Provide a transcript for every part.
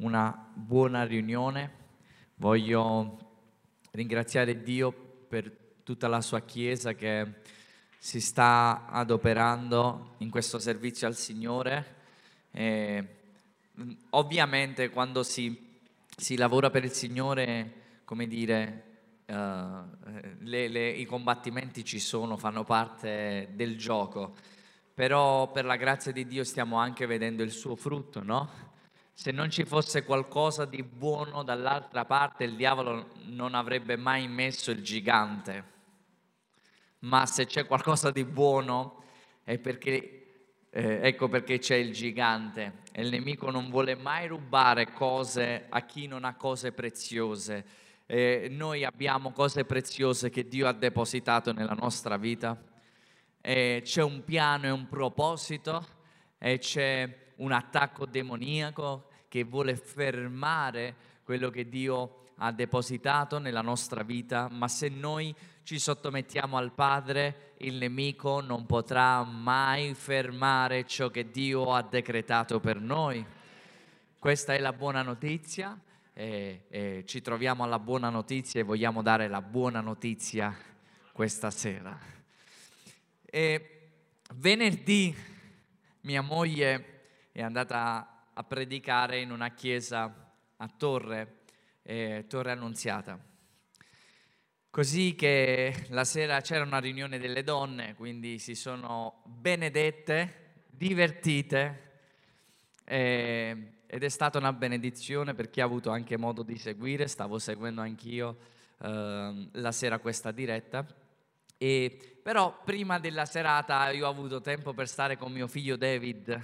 una buona riunione. Voglio ringraziare Dio per tutta la sua Chiesa che si sta adoperando in questo servizio al Signore. E, ovviamente quando si, si, lavora per il Signore, come dire, uh, le, le, i combattimenti ci sono, fanno parte del gioco, però per la grazia di Dio stiamo anche vedendo il suo frutto, no? Se non ci fosse qualcosa di buono dall'altra parte, il diavolo non avrebbe mai messo il gigante. Ma se c'è qualcosa di buono è perché, eh, ecco perché c'è il gigante. E il nemico non vuole mai rubare cose a chi non ha cose preziose. Eh, noi abbiamo cose preziose che Dio ha depositato nella nostra vita. Eh, c'è un piano e un proposito e c'è un attacco demoniaco che vuole fermare quello che Dio ha depositato nella nostra vita, ma se noi ci sottomettiamo al Padre, il nemico non potrà mai fermare ciò che Dio ha decretato per noi. Questa è la buona notizia e, e ci troviamo alla buona notizia e vogliamo dare la buona notizia questa sera. E venerdì mia moglie è andata a predicare in una chiesa a Torre, eh, Torre Annunziata. Così che la sera c'era una riunione delle donne, quindi si sono benedette, divertite eh, ed è stata una benedizione per chi ha avuto anche modo di seguire, stavo seguendo anch'io eh, la sera questa diretta. E, però prima della serata io ho avuto tempo per stare con mio figlio David.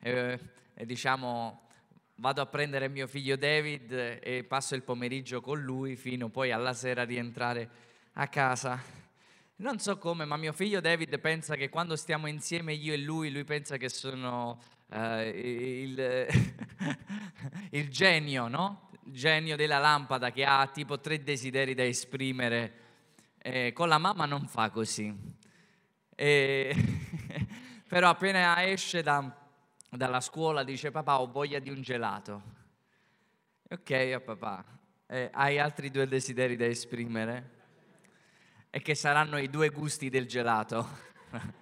Eh, e diciamo vado a prendere mio figlio David e passo il pomeriggio con lui fino poi alla sera a rientrare a casa. Non so come, ma mio figlio David pensa che quando stiamo insieme io e lui, lui pensa che sono uh, il, il, genio, no? Genio della lampada che ha tipo tre desideri da esprimere. Eh, con la mamma non fa così. E però appena esce da dalla scuola dice papà ho voglia di un gelato. Ok, oh, papà, eh, hai altri due desideri da esprimere? E che saranno i due gusti del gelato.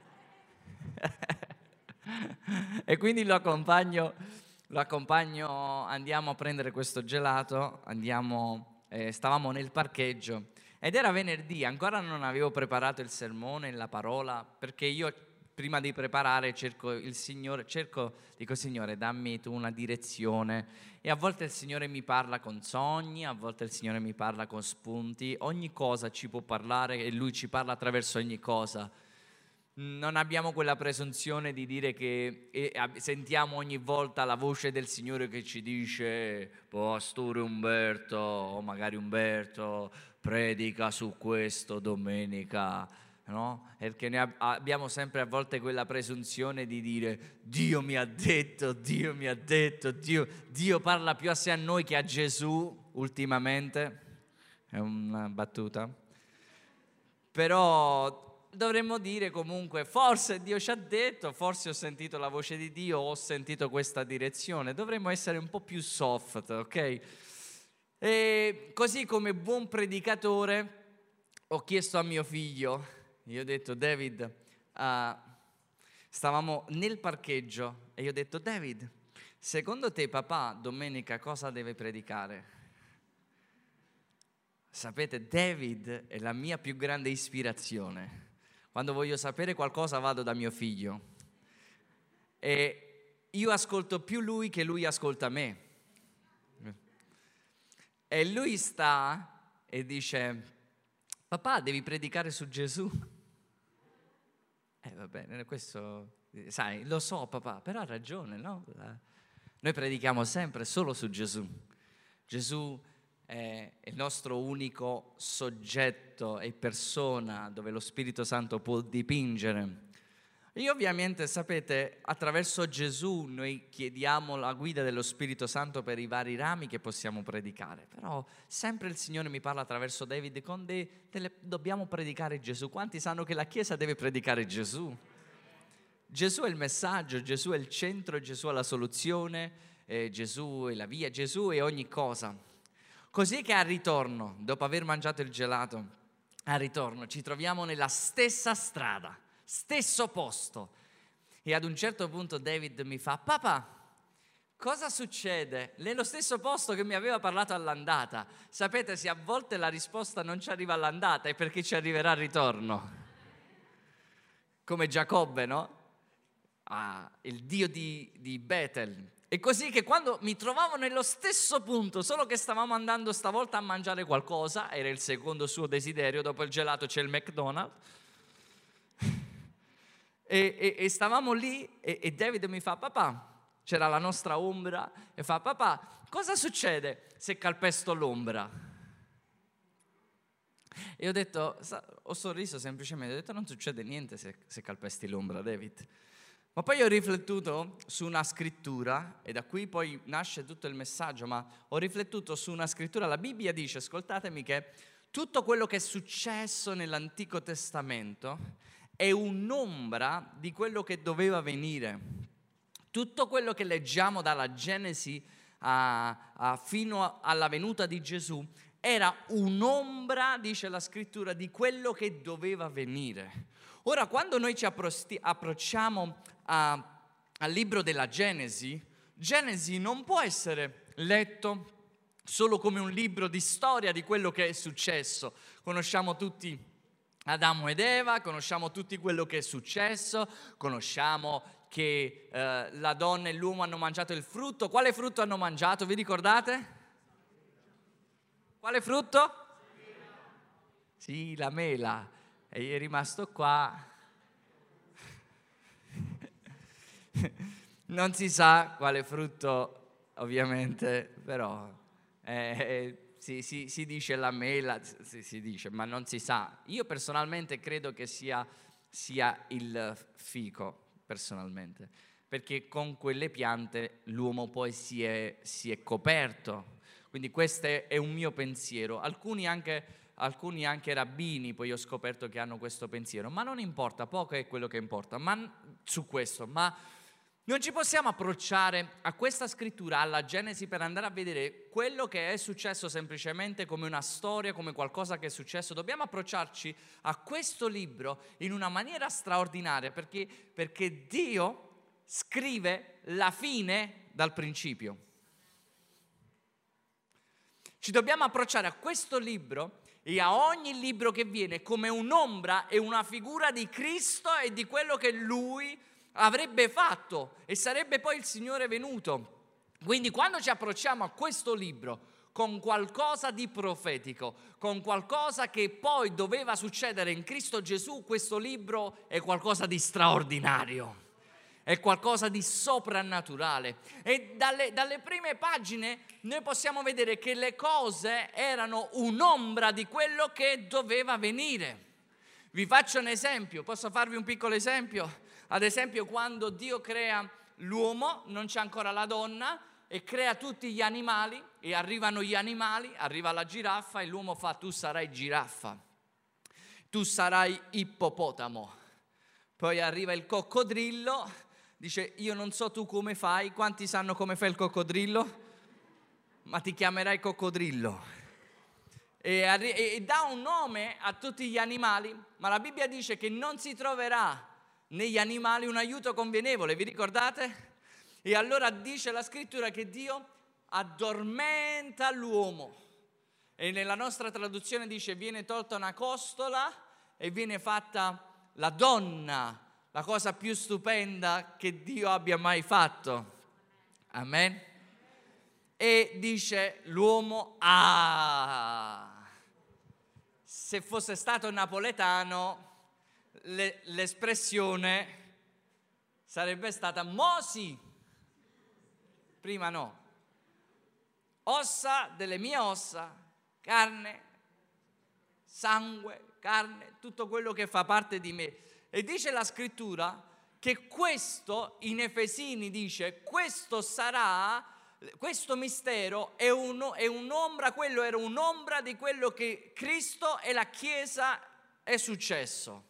e quindi lo accompagno, lo accompagno, andiamo a prendere questo gelato, andiamo, eh, stavamo nel parcheggio ed era venerdì, ancora non avevo preparato il sermone, la parola, perché io prima di preparare cerco il Signore, cerco, dico Signore, dammi tu una direzione. E a volte il Signore mi parla con sogni, a volte il Signore mi parla con spunti, ogni cosa ci può parlare e Lui ci parla attraverso ogni cosa. Non abbiamo quella presunzione di dire che sentiamo ogni volta la voce del Signore che ci dice, Pastore Umberto, o magari Umberto, predica su questo domenica no? Perché noi abbiamo sempre a volte quella presunzione di dire Dio mi ha detto, Dio mi ha detto, Dio, Dio parla più a sé a noi che a Gesù ultimamente. È una battuta. Però dovremmo dire comunque, forse Dio ci ha detto, forse ho sentito la voce di Dio, ho sentito questa direzione. Dovremmo essere un po' più soft, ok? E così come buon predicatore ho chiesto a mio figlio, io ho detto, David, uh, stavamo nel parcheggio e io ho detto, David, secondo te papà domenica cosa deve predicare? Sapete, David è la mia più grande ispirazione. Quando voglio sapere qualcosa vado da mio figlio. E io ascolto più lui che lui ascolta me. E lui sta e dice, papà devi predicare su Gesù. Eh va bene, questo, sai, lo so papà, però ha ragione, no? Noi predichiamo sempre solo su Gesù. Gesù è il nostro unico soggetto e persona dove lo Spirito Santo può dipingere e ovviamente sapete, attraverso Gesù noi chiediamo la guida dello Spirito Santo per i vari rami che possiamo predicare, però sempre il Signore mi parla attraverso David con dei, delle, dobbiamo predicare Gesù. Quanti sanno che la Chiesa deve predicare Gesù? Gesù è il messaggio, Gesù è il centro, Gesù è la soluzione, e Gesù e la via Gesù e ogni cosa. Così che al ritorno, dopo aver mangiato il gelato, al ritorno ci troviamo nella stessa strada, stesso posto. E ad un certo punto David mi fa, papà, Cosa succede? Nello stesso posto che mi aveva parlato all'andata. Sapete, se a volte la risposta non ci arriva all'andata è perché ci arriverà al ritorno. Come Giacobbe, no? Ah, il dio di, di Bethel. E così che quando mi trovavo nello stesso punto, solo che stavamo andando stavolta a mangiare qualcosa, era il secondo suo desiderio, dopo il gelato c'è il McDonald's, e, e, e stavamo lì e, e David mi fa, papà, c'era la nostra ombra e fa papà cosa succede se calpesto l'ombra? E ho detto, ho sorriso semplicemente, ho detto non succede niente se, se calpesti l'ombra David. Ma poi ho riflettuto su una scrittura e da qui poi nasce tutto il messaggio, ma ho riflettuto su una scrittura, la Bibbia dice, ascoltatemi che tutto quello che è successo nell'Antico Testamento è un'ombra di quello che doveva venire. Tutto quello che leggiamo dalla Genesi a, a, fino alla venuta di Gesù era un'ombra, dice la scrittura, di quello che doveva venire. Ora, quando noi ci approcciamo a, al libro della Genesi, Genesi non può essere letto solo come un libro di storia di quello che è successo. Conosciamo tutti Adamo ed Eva, conosciamo tutti quello che è successo, conosciamo che eh, la donna e l'uomo hanno mangiato il frutto. Quale frutto hanno mangiato? Vi ricordate? Quale frutto? Sì, la mela. E è rimasto qua. non si sa quale frutto, ovviamente, però eh, si, si, si, dice la mela, si, si, dice, ma non si sa. Io personalmente credo che sia, sia il fico personalmente, perché con quelle piante l'uomo poi si è, si è coperto. Quindi questo è un mio pensiero. Alcuni anche, alcuni anche rabbini poi ho scoperto che hanno questo pensiero, ma non importa, poco è quello che importa ma, su questo. Ma non ci possiamo approcciare a questa scrittura, alla Genesi, per andare a vedere quello che è successo semplicemente come una storia, come qualcosa che è successo. Dobbiamo approcciarci a questo libro in una maniera straordinaria perché, perché Dio scrive la fine dal principio. Ci dobbiamo approcciare a questo libro e a ogni libro che viene come un'ombra e una figura di Cristo e di quello che Lui ha avrebbe fatto e sarebbe poi il Signore venuto. Quindi quando ci approcciamo a questo libro con qualcosa di profetico, con qualcosa che poi doveva succedere in Cristo Gesù, questo libro è qualcosa di straordinario è qualcosa di soprannaturale. E dalle, dalle, prime pagine noi possiamo vedere che le cose erano un'ombra di quello che doveva venire. Vi faccio un esempio, posso farvi un piccolo esempio? Ad esempio, quando Dio crea l'uomo, non c'è ancora la donna, e crea tutti gli animali, e arrivano gli animali, arriva la giraffa, e l'uomo fa: Tu sarai giraffa, tu sarai ippopotamo. Poi arriva il coccodrillo, dice: Io non so tu come fai, quanti sanno come fa il coccodrillo? Ma ti chiamerai coccodrillo. E, arri- e dà un nome a tutti gli animali, ma la Bibbia dice che non si troverà negli animali un aiuto convenevole, vi ricordate? E allora dice la scrittura che Dio addormenta l'uomo. E nella nostra traduzione dice viene tolta una costola e viene fatta la donna, la cosa più stupenda che Dio abbia mai fatto. Amen. E dice l'uomo, ah, se fosse stato napoletano le, l'espressione sarebbe stata Mosi. Prima no. Ossa delle mie ossa, carne, sangue, carne, tutto quello che fa parte di me. E dice la scrittura che questo, in Efesini dice, questo sarà, questo mistero è, un, è un'ombra, quello era un'ombra di quello che Cristo e la Chiesa è successo.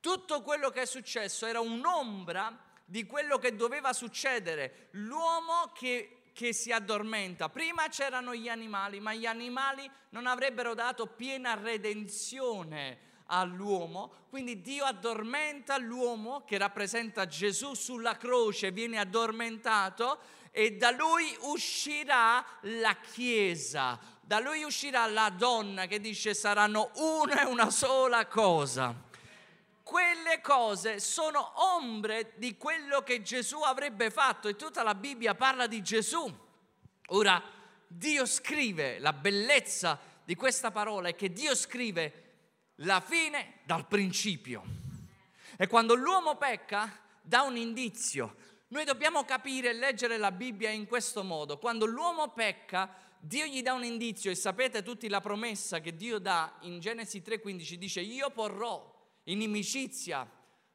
Tutto quello che è successo era un'ombra di quello che doveva succedere, l'uomo che, che si addormenta. Prima c'erano gli animali, ma gli animali non avrebbero dato piena redenzione all'uomo, quindi Dio addormenta l'uomo che rappresenta Gesù sulla croce, viene addormentato e da lui uscirà la Chiesa, da lui uscirà la donna che dice saranno una e una sola cosa. Quelle cose sono ombre di quello che Gesù avrebbe fatto e tutta la Bibbia parla di Gesù. Ora, Dio scrive, la bellezza di questa parola è che Dio scrive la fine dal principio. E quando l'uomo pecca, dà un indizio. Noi dobbiamo capire e leggere la Bibbia in questo modo. Quando l'uomo pecca, Dio gli dà un indizio e sapete tutti la promessa che Dio dà in Genesi 3:15 dice io porrò inimicizia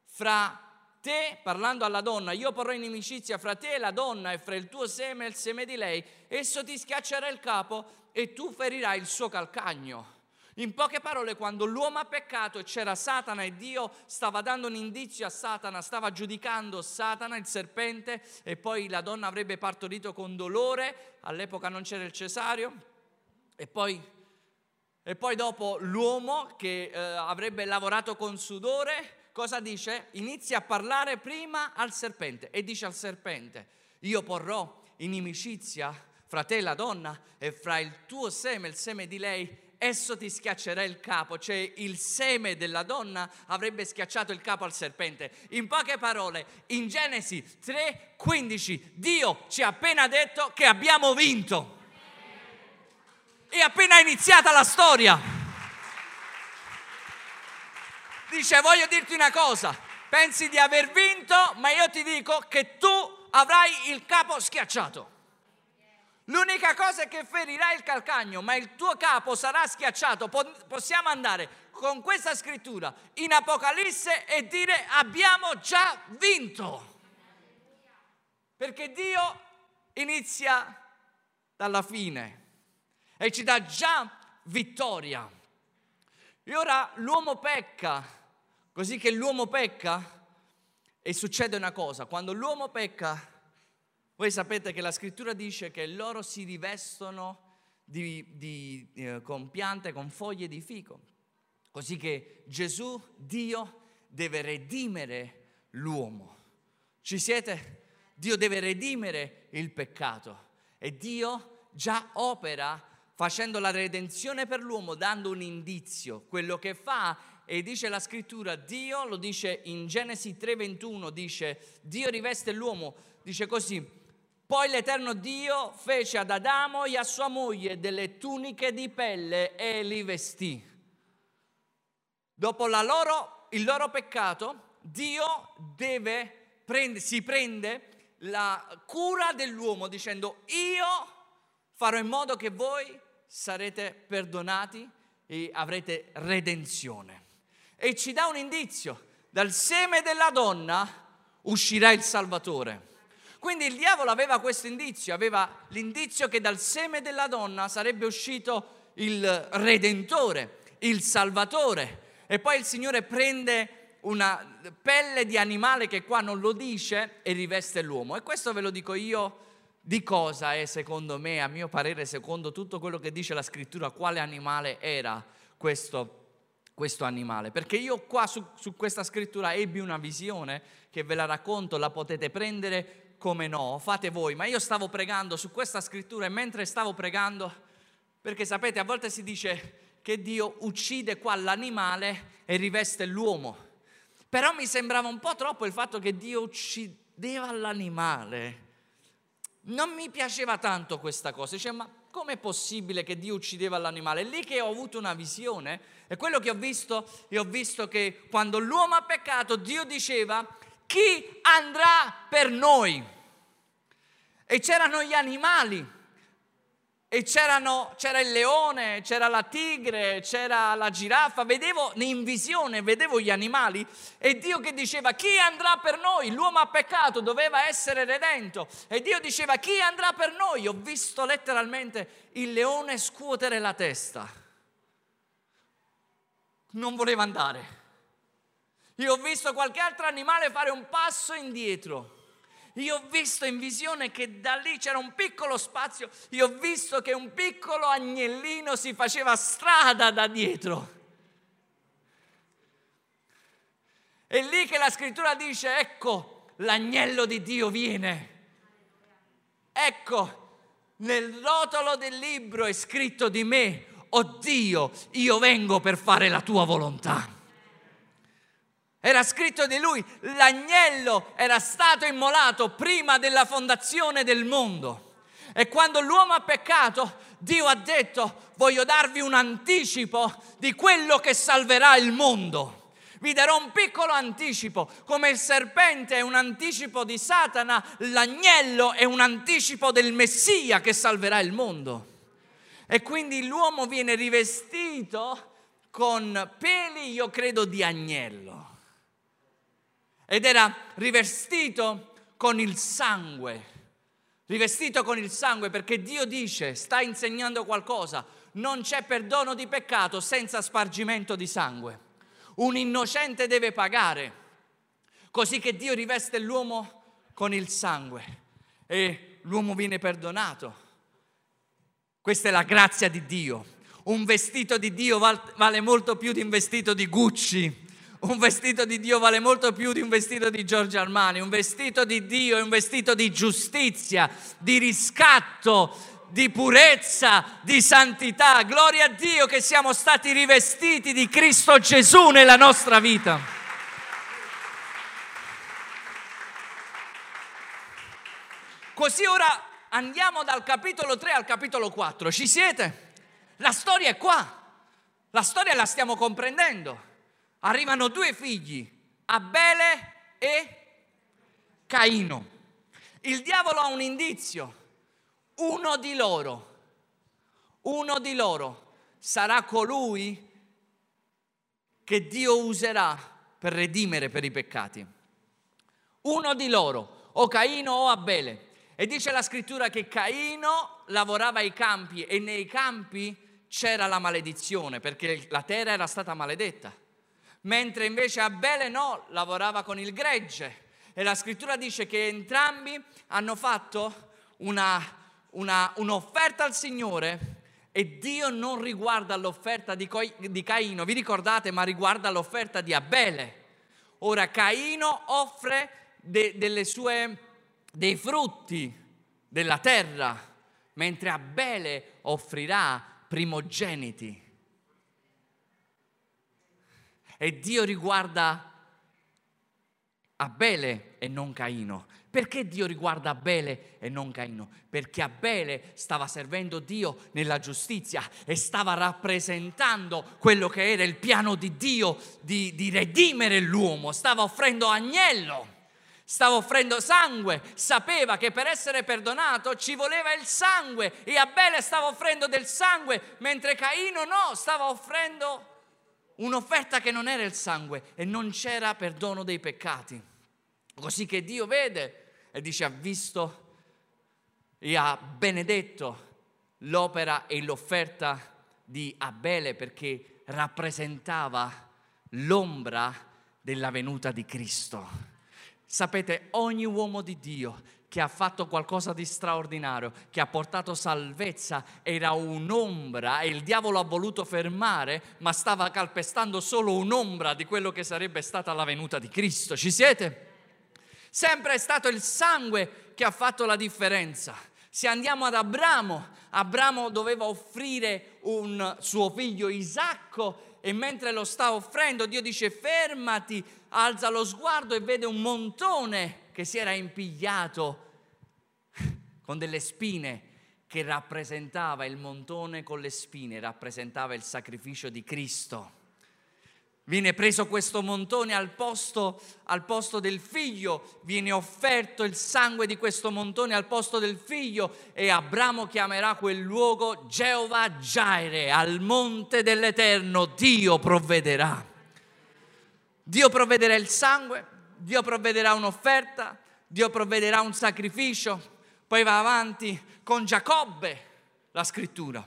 fra te, parlando alla donna, io porrò inimicizia fra te e la donna e fra il tuo seme e il seme di lei, esso ti schiaccerà il capo e tu ferirai il suo calcagno. In poche parole, quando l'uomo ha peccato e c'era Satana e Dio stava dando un indizio a Satana, stava giudicando Satana, il serpente, e poi la donna avrebbe partorito con dolore, all'epoca non c'era il cesario, e poi, e poi dopo l'uomo che eh, avrebbe lavorato con sudore, cosa dice? Inizia a parlare prima al serpente e dice al serpente, io porrò inimicizia fra te e la donna e fra il tuo seme il seme di lei esso ti schiaccerà il capo, cioè il seme della donna avrebbe schiacciato il capo al serpente. In poche parole, in Genesi 3:15 Dio ci ha appena detto che abbiamo vinto. È appena iniziata la storia. Dice, voglio dirti una cosa, pensi di aver vinto, ma io ti dico che tu avrai il capo schiacciato. L'unica cosa è che ferirai il calcagno, ma il tuo capo sarà schiacciato. possiamo andare con questa scrittura in Apocalisse e dire abbiamo già vinto. Perché Dio inizia dalla fine e ci dà già vittoria. E ora l'uomo pecca, così che l'uomo pecca e succede una cosa, quando l'uomo pecca voi sapete che la scrittura dice che loro si rivestono di, di, eh, con piante, con foglie di fico. Così che Gesù, Dio, deve redimere l'uomo. Ci siete? Dio deve redimere il peccato e Dio già opera facendo la redenzione per l'uomo, dando un indizio. Quello che fa e dice la scrittura, Dio lo dice in Genesi 3:21, dice Dio riveste l'uomo, dice così, poi l'Eterno Dio fece ad Adamo e a sua moglie delle tuniche di pelle e li vestì. Dopo loro, il loro peccato, Dio prende, si prende la cura dell'uomo dicendo io farò in modo che voi sarete perdonati e avrete redenzione. E ci dà un indizio, dal seme della donna uscirà il Salvatore. Quindi il diavolo aveva questo indizio, aveva l'indizio che dal seme della donna sarebbe uscito il Redentore, il Salvatore. E poi il Signore prende una pelle di animale che qua non lo dice e riveste l'uomo. E questo ve lo dico io di cosa è secondo me, a mio parere, secondo tutto quello che dice la scrittura, quale animale era questo, questo animale. Perché io qua su, su questa scrittura ebbi una visione che ve la racconto, la potete prendere come no, fate voi, ma io stavo pregando su questa scrittura e mentre stavo pregando, perché sapete, a volte si dice che Dio uccide qua l'animale e riveste l'uomo, però mi sembrava un po' troppo il fatto che Dio uccideva l'animale. Non mi piaceva tanto questa cosa, dice, ma com'è possibile che Dio uccideva l'animale? È lì che ho avuto una visione e quello che ho visto, e ho visto che quando l'uomo ha peccato, Dio diceva chi andrà per noi? E c'erano gli animali, e c'era il leone, c'era la tigre, c'era la giraffa, vedevo in visione, vedevo gli animali e Dio che diceva chi andrà per noi? L'uomo ha peccato, doveva essere redento e Dio diceva chi andrà per noi? Ho visto letteralmente il leone scuotere la testa, non voleva andare Io ho visto qualche altro animale fare un passo indietro. Io ho visto in visione che da lì c'era un piccolo spazio. Io ho visto che un piccolo agnellino si faceva strada da dietro. È lì che la scrittura dice, ecco, l'agnello di Dio viene. Ecco, nel rotolo del libro è scritto di me, oh Dio, io vengo per fare la tua volontà. Era scritto di lui, l'agnello era stato immolato prima della fondazione del mondo. E quando l'uomo ha peccato, Dio ha detto, voglio darvi un anticipo di quello che salverà il mondo. Vi darò un piccolo anticipo, come il serpente è un anticipo di Satana, l'agnello è un anticipo del Messia che salverà il mondo. E quindi l'uomo viene rivestito con peli, io credo, di agnello. Ed era rivestito con il sangue. Rivestito con il sangue perché Dio dice, sta insegnando qualcosa, non c'è perdono di peccato senza spargimento di sangue un innocente deve pagare, così che Dio riveste l'uomo con il sangue e l'uomo viene perdonato. Questa è la grazia di Dio. Un vestito di Dio vale molto più di un vestito di Gucci. Un vestito di Dio vale molto più di un vestito di Giorgio Armani. Un vestito di Dio è un vestito di giustizia, di riscatto, di purezza, di santità. Gloria a Dio che siamo stati rivestiti di Cristo Gesù nella nostra vita. Così ora andiamo dal capitolo 3 al capitolo 4. Ci siete? La storia è qua. La storia la stiamo comprendendo. Arrivano due figli, Abele e Caino. Il diavolo ha un indizio uno di loro, uno di loro sarà colui che Dio userà per redimere per i peccati. Uno di loro, o Caino o Abele. E dice la scrittura che Caino lavorava ai campi e nei campi c'era la maledizione perché la terra era stata maledetta. Mentre invece Abele no, lavorava con il gregge. E la scrittura dice che entrambi hanno fatto una una, un'offerta al Signore e Dio non riguarda l'offerta di, Co- di Caino, vi ricordate, ma riguarda l'offerta di Abele. Ora Caino offre de, sue, dei frutti della terra, mentre Abele offrirà primogeniti. E Dio riguarda Abele e non Caino. Perché Dio riguarda Abele e non Caino? Perché Abele stava servendo Dio nella giustizia e stava rappresentando quello che era il piano di Dio di, di redimere l'uomo, stava offrendo agnello stava offrendo sangue, sapeva che per essere perdonato ci voleva il sangue e Abele stava offrendo del sangue, mentre Caino no, stava offrendo un'offerta che non era il sangue e non c'era perdono dei peccati. Così che Dio vede e dice ha visto e ha benedetto l'opera e l'offerta di Abele perché rappresentava l'ombra della venuta di Cristo. Sapete, ogni uomo di Dio che ha fatto qualcosa di straordinario, che ha portato salvezza, era un'ombra e il diavolo ha voluto fermare, ma stava calpestando solo un'ombra di quello che sarebbe stata la venuta di Cristo. Ci siete? Sempre è stato il sangue che ha fatto la differenza. Se andiamo ad Abramo, Abramo doveva offrire un suo figlio Isacco e mentre lo sta offrendo Dio dice fermati, alza lo sguardo e vede un montone che si era impigliato con delle spine che rappresentava il montone con le spine, rappresentava il sacrificio di Cristo. Viene preso questo montone al posto, al posto, del figlio, viene offerto il sangue di questo montone al posto del figlio e Abramo chiamerà quel luogo Geova Jaire, al monte dell'Eterno Dio provvederà. Dio provvederà il sangue, Dio provvederà un'offerta, Dio provvederà un sacrificio, poi va avanti con Giacobbe la scrittura.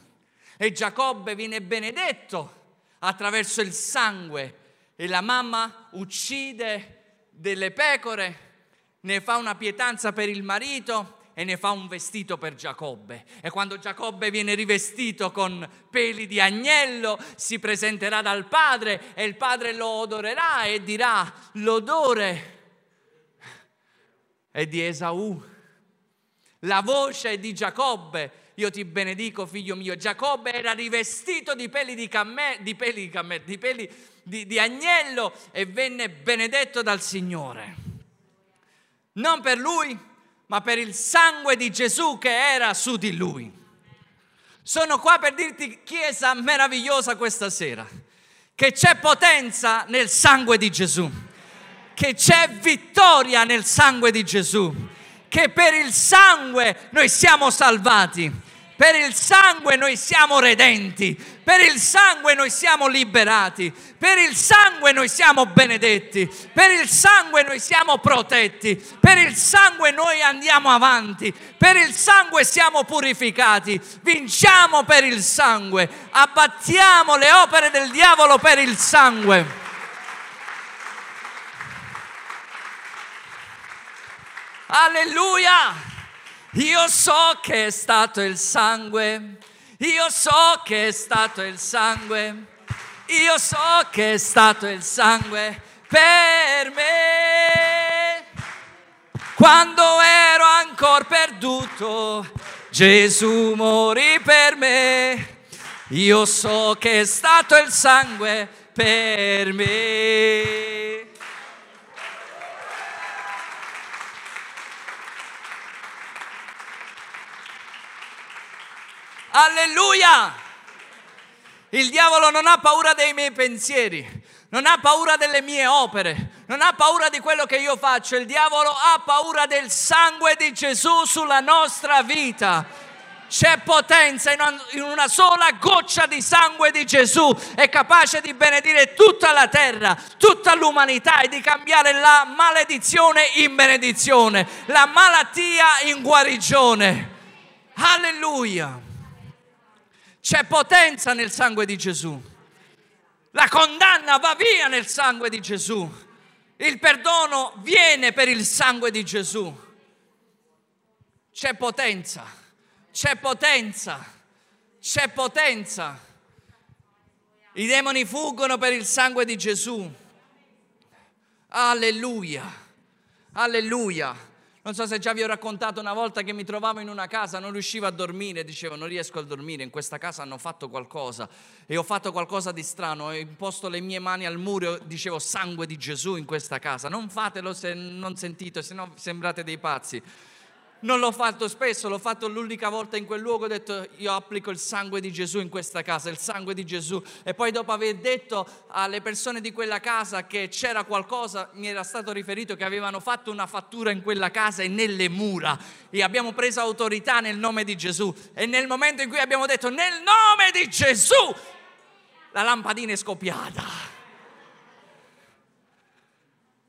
E Giacobbe viene benedetto attraverso il sangue e la mamma uccide delle pecore, ne fa una pietanza per il marito e ne fa un vestito per Giacobbe. E quando Giacobbe viene rivestito con peli di agnello, si presenterà dal padre e il padre lo odorerà e dirà l'odore è di Esaù. La voce è di Giacobbe. Io ti benedico, figlio mio. Giacobbe era rivestito di peli di, camme, di, peli, di, camme, di peli di, di agnello e venne benedetto dal Signore. Non per lui, ma per il sangue di Gesù che era su di lui. Sono qua per dirti, Chiesa meravigliosa questa sera, che c'è potenza nel sangue di Gesù, che c'è vittoria nel sangue di Gesù, che per il sangue noi siamo salvati per il sangue noi siamo redenti, per il sangue noi siamo liberati, per il sangue noi siamo benedetti, per il sangue noi siamo protetti, per il sangue noi andiamo avanti, per il sangue siamo purificati, vinciamo per il sangue, abbattiamo le opere del diavolo per il sangue. Alleluia! Io so che è stato il sangue, io so che è stato il sangue, io so che è stato il sangue per me. Quando ero ancora perduto, Gesù morì per me. Io so che è stato il sangue per me. Alleluia! Il diavolo non ha paura dei miei pensieri, non ha paura delle mie opere, non ha paura di quello che io faccio. Il diavolo ha paura del sangue di Gesù sulla nostra vita. C'è potenza in una sola goccia di sangue di Gesù, è capace di benedire tutta la terra, tutta l'umanità e di cambiare la maledizione in benedizione, la malattia in guarigione. Alleluia! C'è potenza nel sangue di Gesù. La condanna va via nel sangue di Gesù. Il perdono viene per il sangue di Gesù. C'è potenza, c'è potenza, c'è potenza. I demoni fuggono per il sangue di Gesù. Alleluia, alleluia. Non so se già vi ho raccontato una volta che mi trovavo in una casa, non riuscivo a dormire, dicevo non riesco a dormire, in questa casa hanno fatto qualcosa e ho fatto qualcosa di strano, ho imposto le mie mani al muro, dicevo sangue di Gesù in questa casa, non fatelo se non sentite, se no sembrate dei pazzi. Non l'ho fatto spesso, l'ho fatto l'unica volta in quel luogo, ho detto io applico il sangue di Gesù in questa casa, il sangue di Gesù. E poi dopo aver detto alle persone di quella casa che c'era qualcosa, mi era stato riferito che avevano fatto una fattura in quella casa e nelle mura. E abbiamo preso autorità nel nome di Gesù. E nel momento in cui abbiamo detto nel nome di Gesù, la lampadina è scoppiata.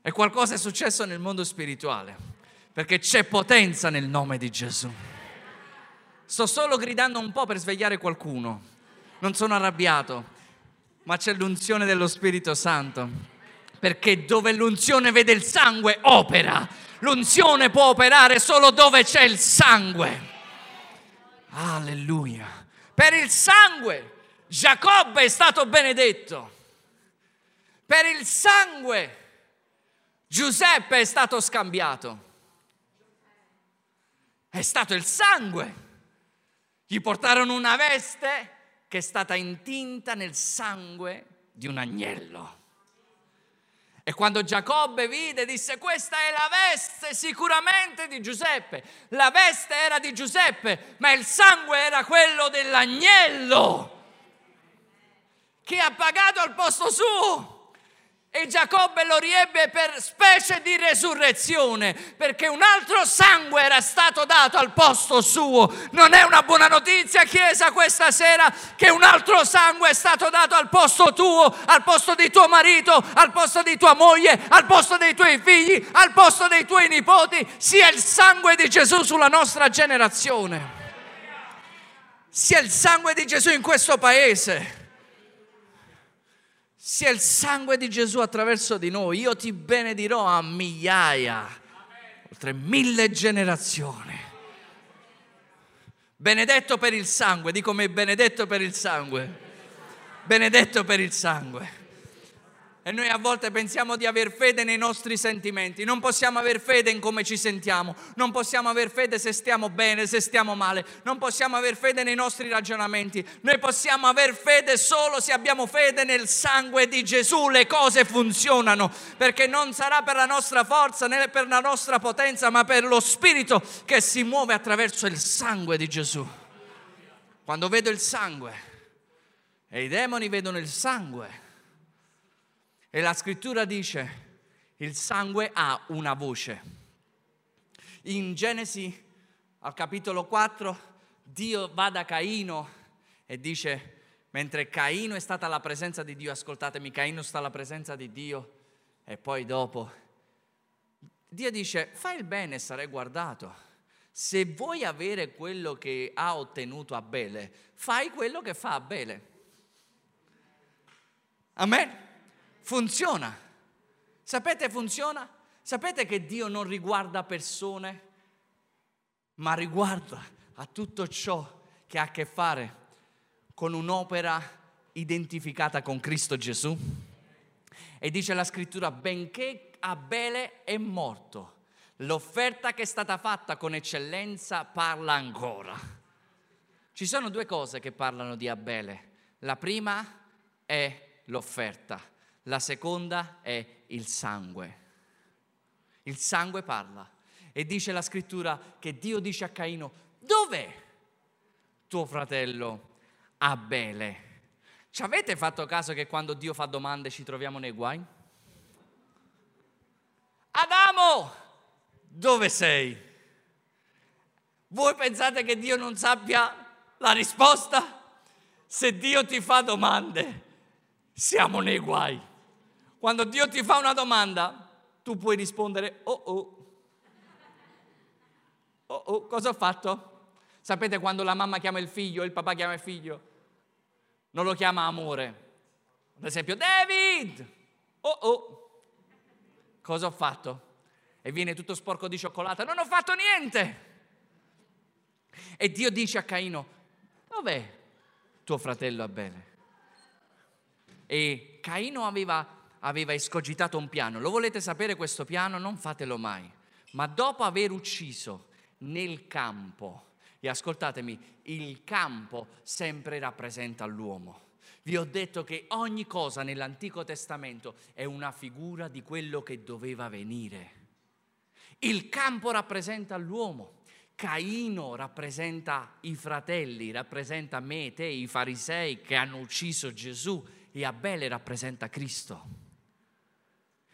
E qualcosa è successo nel mondo spirituale perché c'è potenza nel nome di Gesù. Sto solo gridando un po' per svegliare qualcuno, non sono arrabbiato, ma c'è l'unzione dello Spirito Santo, perché dove l'unzione vede il sangue opera, l'unzione può operare solo dove c'è il sangue. Alleluia. Per il sangue Giacobbe è stato benedetto. Per il sangue Giuseppe è stato scambiato è stato il sangue. Gli portarono una veste che è stata intinta nel sangue di un agnello. E quando Giacobbe vide, disse: Questa è la veste sicuramente di Giuseppe. La veste era di Giuseppe, ma il sangue era quello dell'agnello che ha pagato al posto suo. E Giacobbe lo riebbe per specie di resurrezione, perché un altro sangue era stato dato al posto suo. Non è una buona notizia, Chiesa, questa sera, che un altro sangue è stato dato al posto tuo, al posto di tuo marito, al posto di tua moglie, al posto dei tuoi figli, al posto dei tuoi nipoti, sia il sangue di Gesù sulla nostra generazione. Sia il sangue di Gesù in questo paese sia il sangue di Gesù attraverso di noi. Io ti benedirò a migliaia, oltre mille generazioni. Benedetto per il sangue, dico me benedetto per il sangue. Benedetto per il sangue. E noi a volte pensiamo di aver fede nei nostri sentimenti, non possiamo aver fede in come ci sentiamo, non possiamo aver fede se stiamo bene, se stiamo male, non possiamo aver fede nei nostri ragionamenti, noi possiamo aver fede solo se abbiamo fede nel sangue di Gesù, le cose funzionano, perché non sarà per la nostra forza né per la nostra potenza, ma per lo Spirito che si muove attraverso il sangue di Gesù. Quando vedo il sangue e i demoni vedono il sangue, e la scrittura dice, il sangue ha una voce. In Genesi al capitolo 4 Dio va da Caino e dice, mentre Caino è stata alla presenza di Dio, ascoltatemi, Caino sta alla presenza di Dio e poi dopo Dio dice, fai il bene e sarai guardato. Se vuoi avere quello che ha ottenuto Abele, fai quello che fa Abele. Amen. Funziona. Sapete funziona? Sapete che Dio non riguarda persone, ma riguarda a tutto ciò che ha a che fare con un'opera identificata con Cristo Gesù? E dice la scrittura, benché Abele è morto, l'offerta che è stata fatta con eccellenza parla ancora. Ci sono due cose che parlano di Abele. La prima è l'offerta la seconda è il sangue. Il sangue parla. E dice la scrittura che Dio dice a Caino, dov'è tuo fratello Abele? Ci avete fatto caso che quando Dio fa domande ci troviamo nei guai? Adamo, dove sei? Voi pensate che Dio non sappia la risposta? Se Dio ti fa domande, siamo nei guai. Quando Dio ti fa una domanda, tu puoi rispondere, oh oh, oh oh, cosa ho fatto? Sapete quando la mamma chiama il figlio, il papà chiama il figlio? Non lo chiama amore. Ad esempio, David, oh oh, cosa ho fatto? E viene tutto sporco di cioccolata, non ho fatto niente. E Dio dice a Caino, dov'è tuo fratello Abele? E Caino aveva aveva escogitato un piano. Lo volete sapere questo piano? Non fatelo mai. Ma dopo aver ucciso nel campo, e ascoltatemi, il campo sempre rappresenta l'uomo. Vi ho detto che ogni cosa nell'Antico Testamento è una figura di quello che doveva venire. Il campo rappresenta l'uomo. Caino rappresenta i fratelli, rappresenta me, te, i farisei che hanno ucciso Gesù e Abele rappresenta Cristo.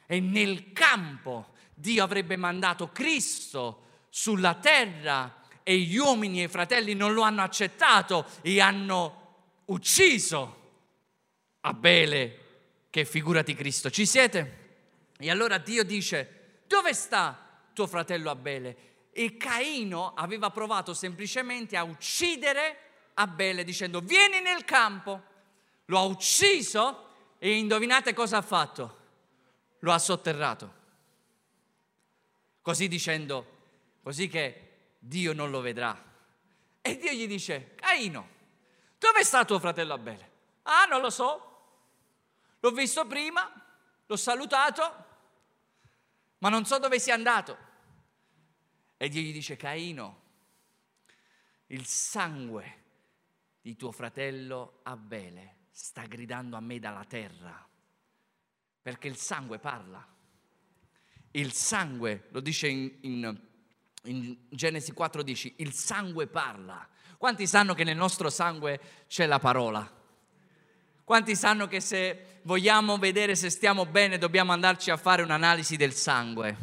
E nel campo Dio avrebbe mandato Cristo sulla terra e gli uomini e i fratelli non lo hanno accettato e hanno ucciso Abele, che figurati Cristo. Ci siete? E allora Dio dice, dove sta tuo fratello Abele? E Caino aveva provato semplicemente a uccidere Abele dicendo, vieni nel campo. Lo ha ucciso e indovinate cosa ha fatto? Lo ha sotterrato. Così dicendo, così che Dio non lo vedrà. E Dio gli dice, Caino, dove sta tuo fratello Abele? Ah, non lo so. L'ho visto prima, l'ho salutato, ma non so dove sia andato. E Dio gli dice, Caino, il sangue di tuo fratello Abele sta gridando a me dalla terra perché il sangue parla. Il sangue, lo dice in, in, in Genesi 4, dici, il sangue parla. Quanti sanno che nel nostro sangue c'è la parola? Quanti sanno che se vogliamo vedere se stiamo bene dobbiamo andarci a fare un'analisi del sangue?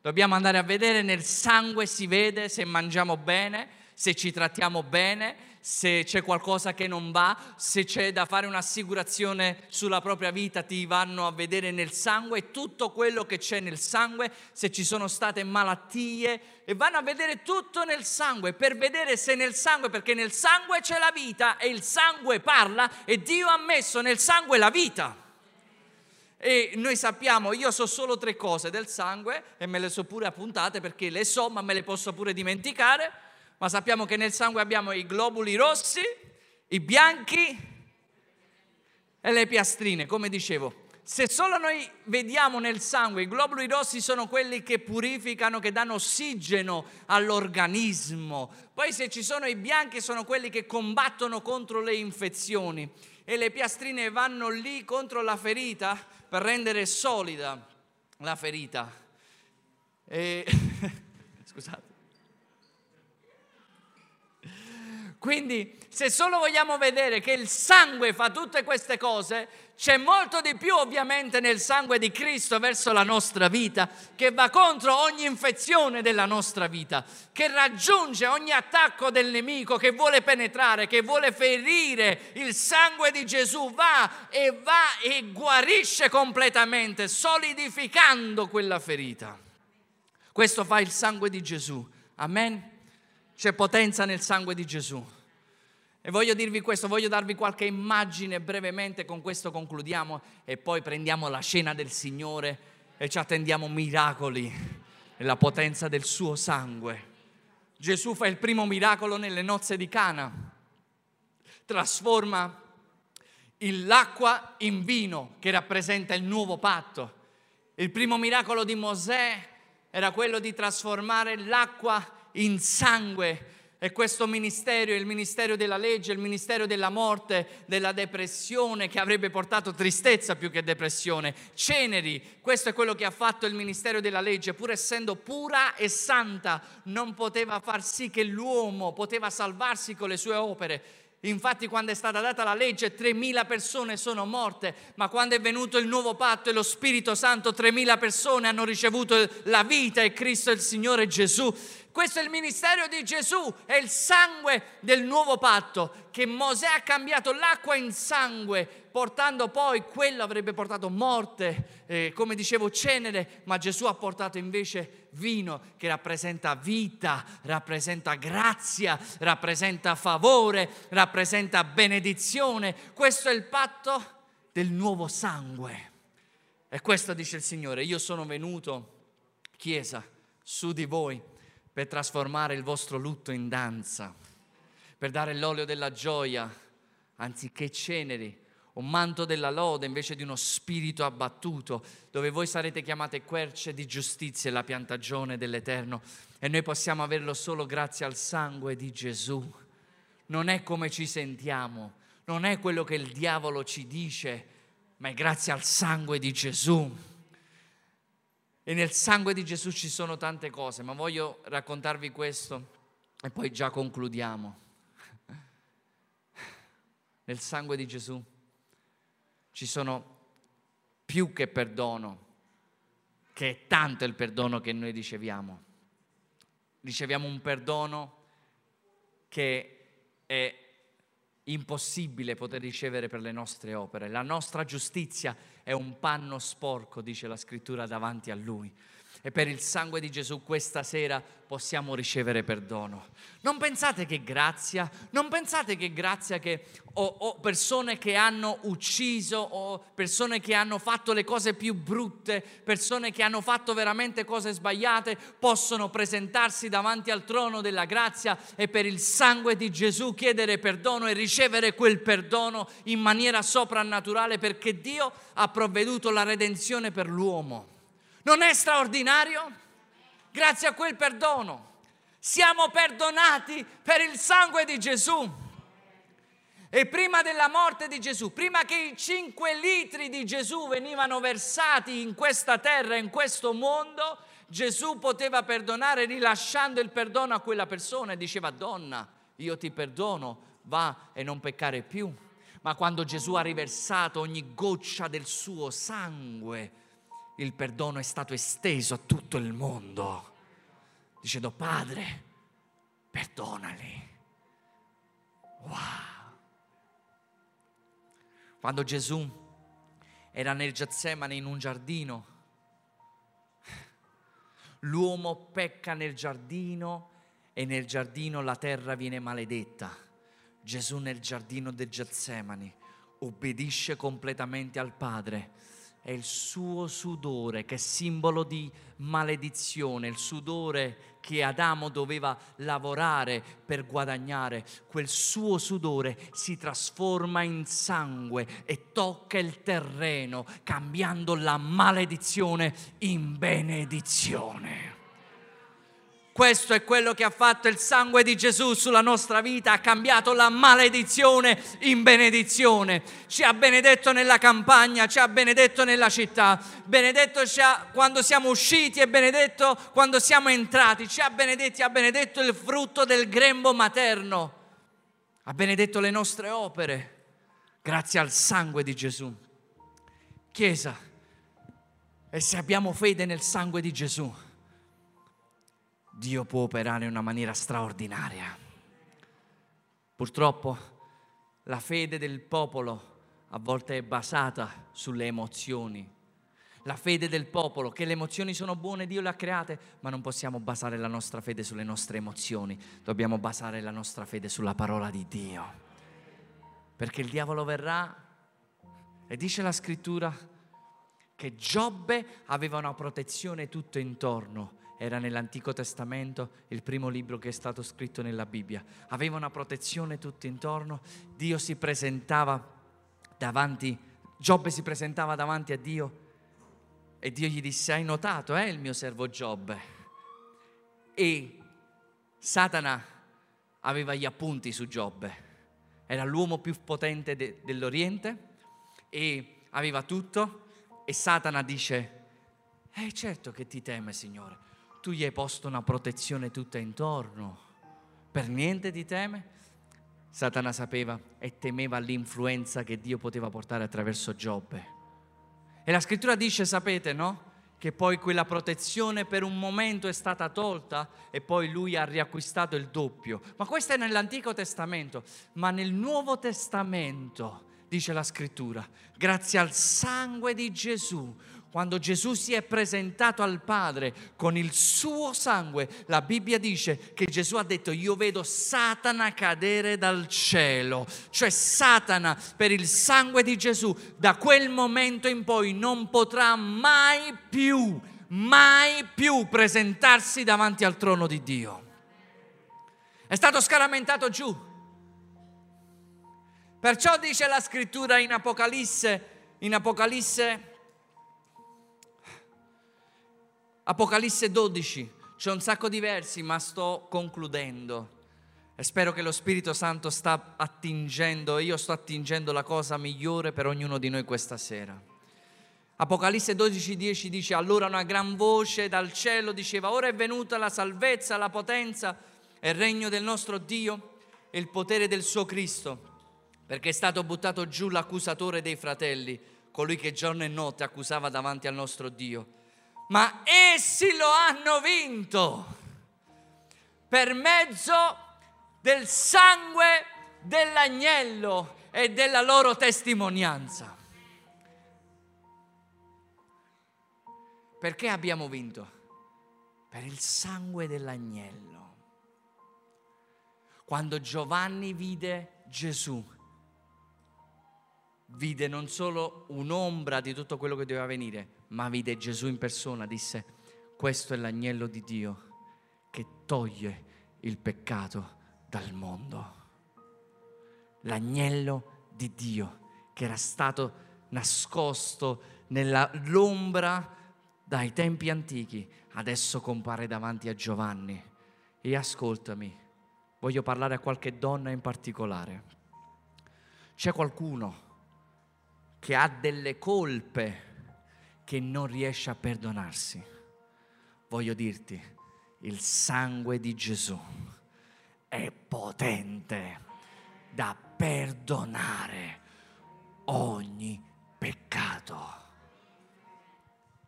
Dobbiamo andare a vedere nel sangue si vede se mangiamo bene, se ci trattiamo bene, se c'è qualcosa che non va, se c'è da fare un'assicurazione sulla propria vita, ti vanno a vedere nel sangue tutto quello che c'è nel sangue, se ci sono state malattie e vanno a vedere tutto nel sangue per vedere se nel sangue, perché nel sangue c'è la vita e il sangue parla e Dio ha messo nel sangue la vita. E noi sappiamo, io so solo tre cose del sangue e me le so pure appuntate perché le so, ma me le posso pure dimenticare. Ma sappiamo che nel sangue abbiamo i globuli rossi, i bianchi e le piastrine, come dicevo. Se solo noi vediamo nel sangue i globuli rossi sono quelli che purificano, che danno ossigeno all'organismo. Poi se ci sono i bianchi sono quelli che combattono contro le infezioni e le piastrine vanno lì contro la ferita per rendere solida la ferita. E... Scusate. Quindi se solo vogliamo vedere che il sangue fa tutte queste cose, c'è molto di più ovviamente nel sangue di Cristo verso la nostra vita, che va contro ogni infezione della nostra vita, che raggiunge ogni attacco del nemico che vuole penetrare, che vuole ferire. Il sangue di Gesù va e va e guarisce completamente, solidificando quella ferita. Questo fa il sangue di Gesù. Amen. C'è potenza nel sangue di Gesù. E voglio dirvi questo, voglio darvi qualche immagine brevemente, con questo concludiamo e poi prendiamo la cena del Signore e ci attendiamo miracoli nella potenza del suo sangue. Gesù fa il primo miracolo nelle nozze di Cana, trasforma l'acqua in vino che rappresenta il nuovo patto. Il primo miracolo di Mosè era quello di trasformare l'acqua in sangue e questo ministero, il ministero della legge, il ministero della morte, della depressione, che avrebbe portato tristezza più che depressione, ceneri, questo è quello che ha fatto il ministero della legge, pur essendo pura e santa, non poteva far sì che l'uomo poteva salvarsi con le sue opere. Infatti quando è stata data la legge 3.000 persone sono morte, ma quando è venuto il nuovo patto e lo Spirito Santo 3.000 persone hanno ricevuto la vita e Cristo il Signore Gesù. Questo è il ministero di Gesù, è il sangue del nuovo patto, che Mosè ha cambiato l'acqua in sangue, portando poi, quello avrebbe portato morte, eh, come dicevo cenere, ma Gesù ha portato invece vino che rappresenta vita, rappresenta grazia, rappresenta favore, rappresenta benedizione. Questo è il patto del nuovo sangue. E questo dice il Signore, io sono venuto, Chiesa, su di voi per trasformare il vostro lutto in danza, per dare l'olio della gioia anziché ceneri, un manto della lode invece di uno spirito abbattuto, dove voi sarete chiamate querce di giustizia e la piantagione dell'Eterno. E noi possiamo averlo solo grazie al sangue di Gesù. Non è come ci sentiamo, non è quello che il diavolo ci dice, ma è grazie al sangue di Gesù. E nel sangue di Gesù ci sono tante cose, ma voglio raccontarvi questo e poi già concludiamo. Nel sangue di Gesù ci sono più che perdono, che è tanto il perdono che noi riceviamo. Riceviamo un perdono che è impossibile poter ricevere per le nostre opere. La nostra giustizia è un panno sporco, dice la scrittura, davanti a Lui e per il sangue di Gesù questa sera possiamo ricevere perdono. Non pensate che grazia, non pensate che grazia che o, o persone che hanno ucciso o persone che hanno fatto le cose più brutte, persone che hanno fatto veramente cose sbagliate, possono presentarsi davanti al trono della grazia e per il sangue di Gesù chiedere perdono e ricevere quel perdono in maniera soprannaturale perché Dio ha provveduto la redenzione per l'uomo. Non è straordinario? Grazie a quel perdono. Siamo perdonati per il sangue di Gesù. E prima della morte di Gesù, prima che i cinque litri di Gesù venivano versati in questa terra, in questo mondo, Gesù poteva perdonare rilasciando il perdono a quella persona e diceva donna, io ti perdono, va e non peccare più. Ma quando Gesù ha riversato ogni goccia del suo sangue, il perdono è stato esteso a tutto il mondo, dicendo Padre, perdonali. Wow. Quando Gesù era nel Getsemane in un giardino, l'uomo pecca nel giardino e nel giardino la terra viene maledetta. Gesù nel giardino del Getsemani obbedisce completamente al Padre è il suo sudore che è simbolo di maledizione, il sudore che Adamo doveva lavorare per guadagnare, quel suo sudore si trasforma in sangue e tocca il terreno, cambiando la maledizione in benedizione. Questo è quello che ha fatto il sangue di Gesù sulla nostra vita, ha cambiato la maledizione in benedizione. Ci ha benedetto nella campagna, ci ha benedetto nella città, benedetto quando siamo usciti e benedetto quando siamo entrati, ci ha benedetti, ha benedetto il frutto del grembo materno, ha benedetto le nostre opere, grazie al sangue di Gesù. Chiesa, e se abbiamo fede nel sangue di Gesù, Dio può operare in una maniera straordinaria. Purtroppo la fede del popolo a volte è basata sulle emozioni. La fede del popolo, che le emozioni sono buone, Dio le ha create, ma non possiamo basare la nostra fede sulle nostre emozioni, dobbiamo basare la nostra fede sulla parola di Dio. Perché il diavolo verrà e dice la scrittura che Giobbe aveva una protezione tutto intorno era nell'Antico Testamento, il primo libro che è stato scritto nella Bibbia. Aveva una protezione tutto intorno, Dio si presentava davanti, Giobbe si presentava davanti a Dio e Dio gli disse, hai notato, eh, il mio servo Giobbe? E Satana aveva gli appunti su Giobbe, era l'uomo più potente de- dell'Oriente e aveva tutto e Satana dice, eh certo che ti teme Signore, tu gli hai posto una protezione tutta intorno, per niente ti teme? Satana sapeva e temeva l'influenza che Dio poteva portare attraverso Giobbe. E la scrittura dice, sapete, no? Che poi quella protezione per un momento è stata tolta e poi lui ha riacquistato il doppio. Ma questo è nell'Antico Testamento, ma nel Nuovo Testamento dice la scrittura, grazie al sangue di Gesù quando Gesù si è presentato al Padre con il suo sangue, la Bibbia dice che Gesù ha detto io vedo Satana cadere dal cielo, cioè Satana per il sangue di Gesù da quel momento in poi non potrà mai più, mai più presentarsi davanti al trono di Dio. È stato scaramentato giù. Perciò dice la scrittura in Apocalisse, in Apocalisse Apocalisse 12, c'è un sacco di versi, ma sto concludendo. E spero che lo Spirito Santo sta attingendo, io sto attingendo la cosa migliore per ognuno di noi questa sera. Apocalisse 12, 10 dice, allora una gran voce dal cielo diceva, ora è venuta la salvezza, la potenza e il regno del nostro Dio e il potere del suo Cristo, perché è stato buttato giù l'accusatore dei fratelli, colui che giorno e notte accusava davanti al nostro Dio ma essi lo hanno vinto per mezzo del sangue dell'agnello e della loro testimonianza. Perché abbiamo vinto? Per il sangue dell'agnello. Quando Giovanni vide Gesù, vide non solo un'ombra di tutto quello che doveva venire, ma vide Gesù in persona, disse, questo è l'agnello di Dio che toglie il peccato dal mondo. L'agnello di Dio che era stato nascosto nell'ombra dai tempi antichi, adesso compare davanti a Giovanni. E ascoltami, voglio parlare a qualche donna in particolare. C'è qualcuno che ha delle colpe che non riesce a perdonarsi, voglio dirti, il sangue di Gesù è potente da perdonare ogni peccato.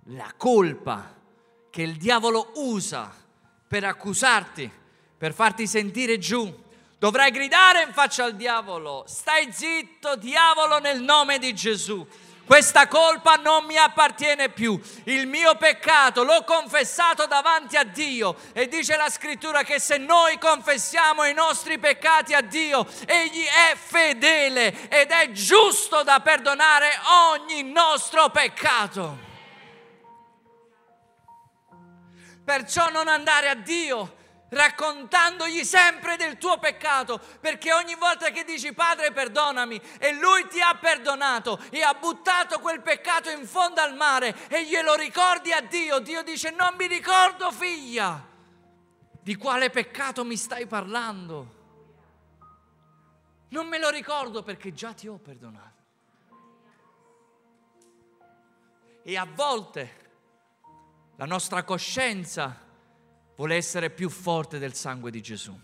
La colpa che il diavolo usa per accusarti, per farti sentire giù, dovrai gridare in faccia al diavolo, stai zitto diavolo nel nome di Gesù Questa colpa non mi appartiene più. Il mio peccato l'ho confessato davanti a Dio e dice la scrittura che se noi confessiamo i nostri peccati a Dio, Egli è fedele ed è giusto da perdonare ogni nostro peccato. Perciò non andare a Dio raccontandogli sempre del tuo peccato, perché ogni volta che dici Padre perdonami e lui ti ha perdonato e ha buttato quel peccato in fondo al mare e glielo ricordi a Dio, Dio dice non mi ricordo figlia, di quale peccato mi stai parlando? Non me lo ricordo perché già ti ho perdonato. E a volte la nostra coscienza vuole essere più forte del sangue di Gesù.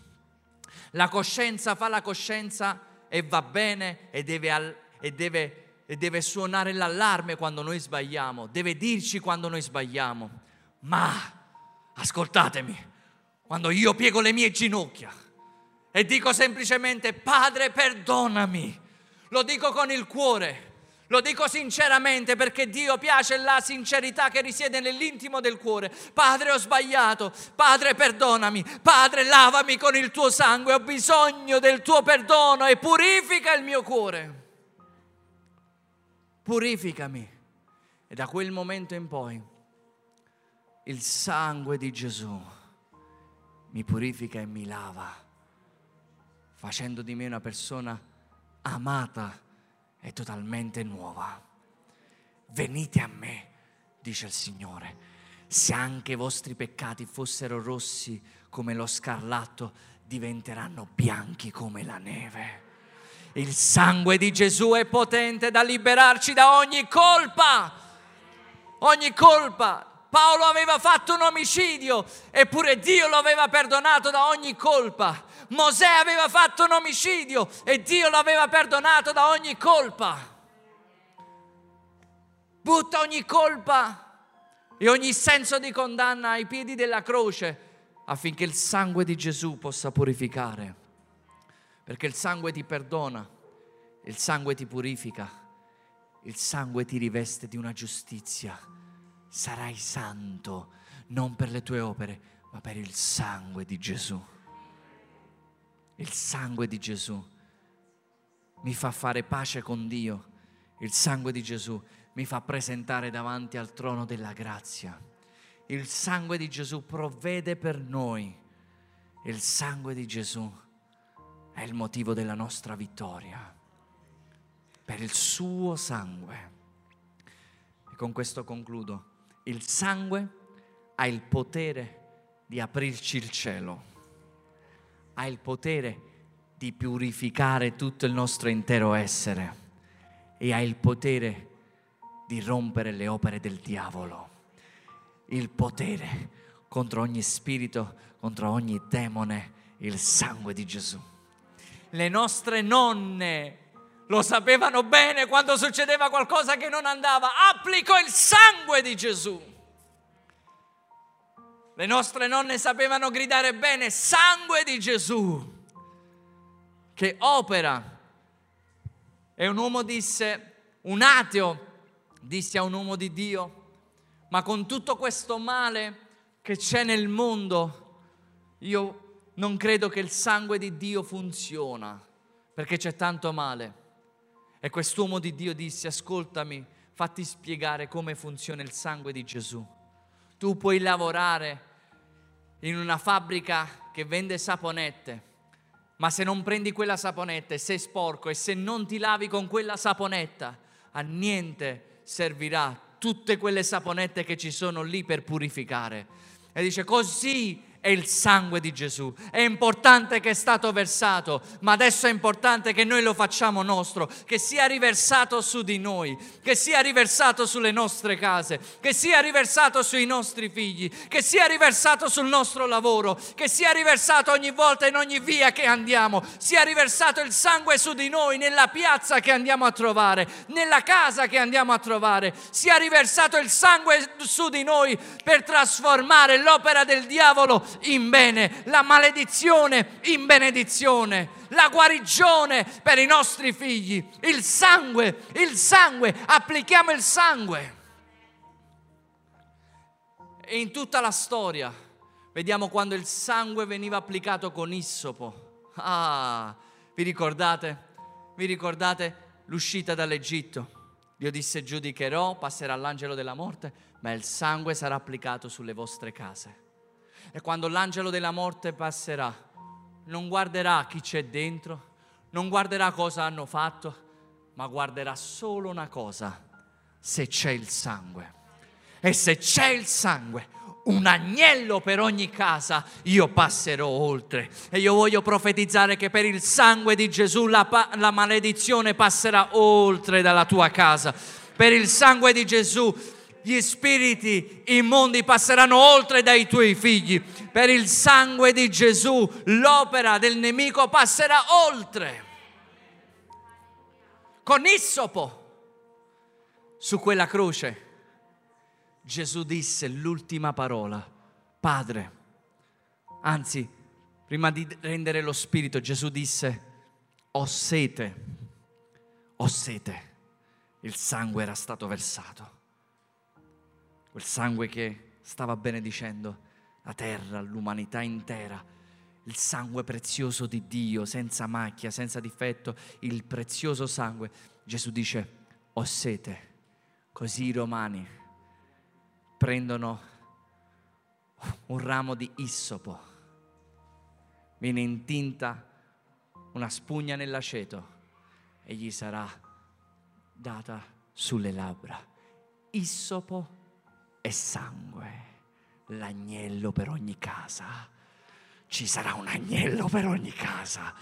La coscienza fa la coscienza e va bene e deve, e deve, e deve suonare l'allarme quando noi sbagliamo, deve dirci quando noi sbagliamo. Ma ascoltatemi, quando io piego le mie ginocchia e dico semplicemente Padre perdonami, lo dico con il cuore lo dico sinceramente perché Dio piace la sincerità che risiede nell'intimo del cuore. Padre, ho sbagliato. Padre, perdonami. Padre, lavami con il tuo sangue. Ho bisogno del tuo perdono e purifica il mio cuore. Purificami. E da quel momento in poi il sangue di Gesù mi purifica e mi lava, facendo di me una persona amata è totalmente nuova. Venite a me, dice il Signore, se anche i vostri peccati fossero rossi come lo scarlatto, diventeranno bianchi come la neve. Il sangue di Gesù è potente da liberarci da ogni colpa, ogni colpa. Paolo aveva fatto un omicidio, eppure Dio lo aveva perdonato da ogni colpa. Mosè aveva fatto un omicidio e Dio l'aveva perdonato da ogni colpa. Butta ogni colpa e ogni senso di condanna ai piedi della croce affinché il sangue di Gesù possa purificare. Perché il sangue ti perdona, il sangue ti purifica, il sangue ti riveste di una giustizia. Sarai santo non per le tue opere, ma per il sangue di Gesù il sangue di Gesù mi fa fare pace con Dio, il sangue di Gesù mi fa presentare davanti al trono della grazia. Il sangue di Gesù provvede per noi. Il sangue di Gesù è il motivo della nostra vittoria. Per il suo sangue. E con questo concludo. Il sangue ha il potere di aprirci il cielo ha il potere di purificare tutto il nostro intero essere e ha il potere di rompere le opere del diavolo. Il potere contro ogni spirito, contro ogni demone, il sangue di Gesù. Le nostre nonne lo sapevano bene quando succedeva qualcosa che non andava. Applico il sangue di Gesù. Le nostre nonne sapevano gridare bene, sangue di Gesù, che opera. E un uomo disse, un ateo disse a un uomo di Dio, ma con tutto questo male che c'è nel mondo, io non credo che il sangue di Dio funziona, perché c'è tanto male. E quest'uomo di Dio disse, ascoltami, fatti spiegare come funziona il sangue di Gesù. Tu puoi lavorare in una fabbrica che vende saponette, ma se non prendi quella saponetta e sei sporco e se non ti lavi con quella saponetta, a niente servirà tutte quelle saponette che ci sono lì per purificare. E dice così è il sangue di Gesù. È importante che è stato versato, ma adesso è importante che noi lo facciamo nostro, che sia riversato su di noi, che sia riversato sulle nostre case, che sia riversato sui nostri figli, che sia riversato sul nostro lavoro, che sia riversato ogni volta in ogni via che andiamo, sia riversato il sangue su di noi nella piazza che andiamo a trovare, nella casa che andiamo a trovare, sia riversato il sangue su di noi per trasformare l'opera del diavolo in bene, la maledizione in benedizione, la guarigione per i nostri figli, il sangue, il sangue, applichiamo il sangue. E in tutta la storia vediamo quando il sangue veniva applicato con issopo. Ah, vi ricordate? Vi ricordate l'uscita dall'Egitto? Dio disse giudicherò, passerà l'angelo della morte, ma il sangue sarà applicato sulle vostre case. E quando l'angelo della morte passerà, non guarderà chi c'è dentro, non guarderà cosa hanno fatto, ma guarderà solo una cosa, se c'è il sangue. E se c'è il sangue, un agnello per ogni casa, io passerò oltre. E io voglio profetizzare che per il sangue di Gesù la, la maledizione passerà oltre dalla tua casa. Per il sangue di Gesù gli spiriti immondi passeranno oltre dai tuoi figli. Per il sangue di Gesù l'opera del nemico passerà oltre. Con issopo su quella croce Gesù disse l'ultima parola, Padre. Anzi, prima di rendere lo spirito, Gesù disse, ho sete, ho sete. Il sangue era stato versato. Quel sangue che stava benedicendo la terra, l'umanità intera. Il sangue prezioso di Dio, senza macchia, senza difetto, il prezioso sangue. Gesù dice, ho sete. Così i romani prendono un ramo di issopo, viene intinta una spugna nell'aceto e gli sarà data sulle labbra. Issopo e sangue, l'agnello per ogni casa. Ci sarà un agnello per ogni casa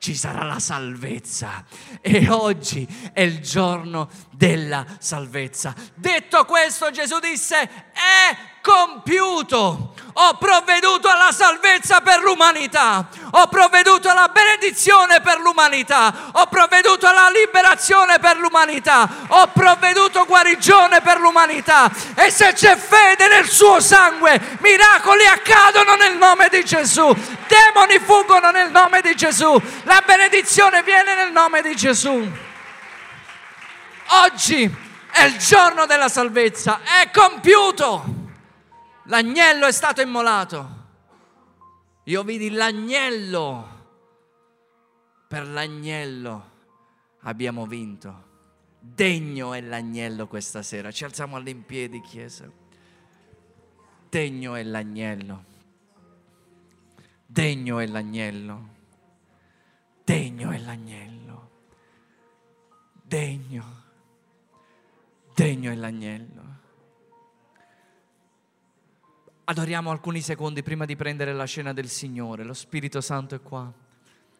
ci sarà la salvezza. E oggi è il giorno della salvezza. Detto questo, Gesù disse, è compiuto. Ho provveduto alla salvezza per l'umanità. Ho provveduto alla benedizione per l'umanità. Ho provveduto alla liberazione per l'umanità. Ho provveduto guarigione per l'umanità. E se c'è fede nel suo sangue, miracoli accadono nel nome di Gesù. Demoni fuggono nel nome di Gesù. La benedizione viene nel nome di Gesù. Oggi è il giorno della salvezza. È compiuto. L'agnello è stato immolato. Io vidi l'agnello. Per l'agnello abbiamo vinto. Degno è l'agnello questa sera. Ci alziamo all'impiedi, Chiesa. Degno è l'agnello. Degno è l'agnello. Degno è l'agnello. Degno. Degno è l'agnello. Adoriamo alcuni secondi prima di prendere la scena del Signore. Lo Spirito Santo è qua.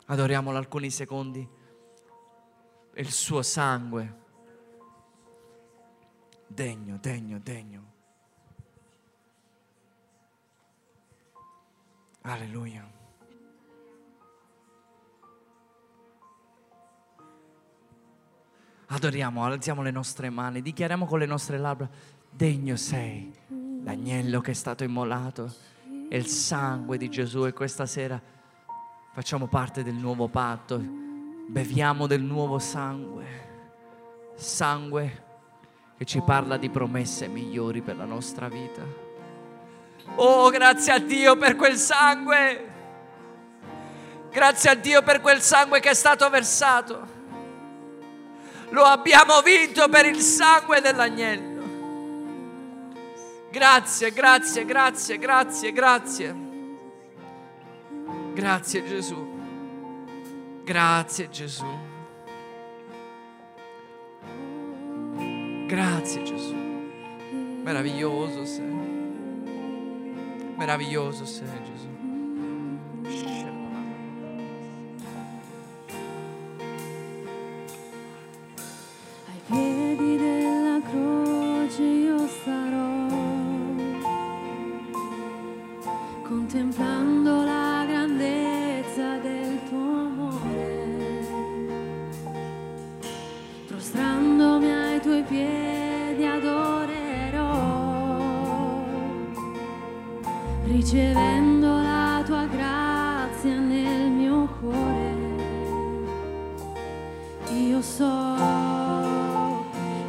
Adoriamolo alcuni secondi. Il suo sangue. Degno, degno, degno. Alleluia. Adoriamo, alziamo le nostre mani, dichiariamo con le nostre labbra, degno sei l'agnello che è stato immolato e il sangue di Gesù e questa sera facciamo parte del nuovo patto, beviamo del nuovo sangue, sangue che ci parla di promesse migliori per la nostra vita. Oh, grazie a Dio per quel sangue, grazie a Dio per quel sangue che è stato versato. Lo abbiamo vinto per il sangue dell'agnello. Grazie, grazie, grazie, grazie, grazie. Grazie Gesù. Grazie Gesù. Grazie Gesù. Meraviglioso sei. Meraviglioso sei Gesù. Ai piedi della croce io starò. contemplando la grandezza del tuo amore, prostrandomi ai tuoi piedi adorerò, ricevendo la tua grazia nel mio cuore. Io so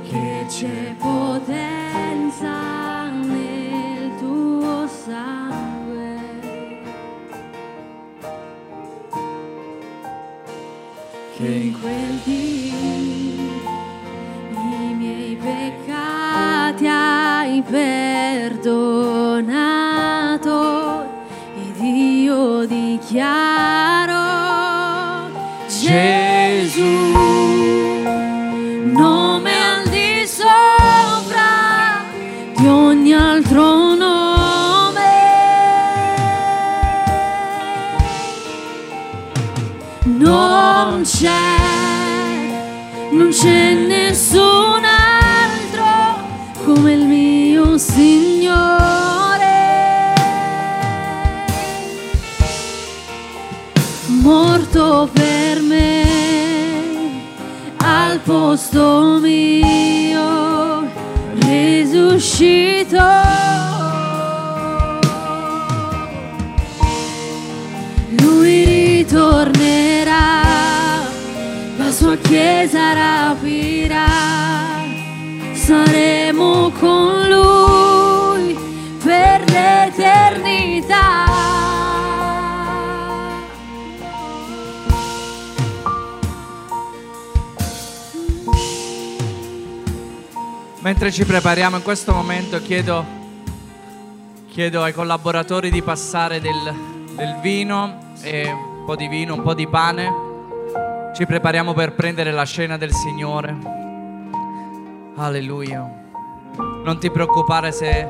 che c'è potere. Quel miei peccati hai perdonato ed io dichiaro posto mio, risuscito. Lui ritornerà, la sua chiesa rapirà, Mentre ci prepariamo in questo momento chiedo, chiedo ai collaboratori di passare del, del vino, un po' di vino, un po' di pane. Ci prepariamo per prendere la scena del Signore. Alleluia. Non ti preoccupare se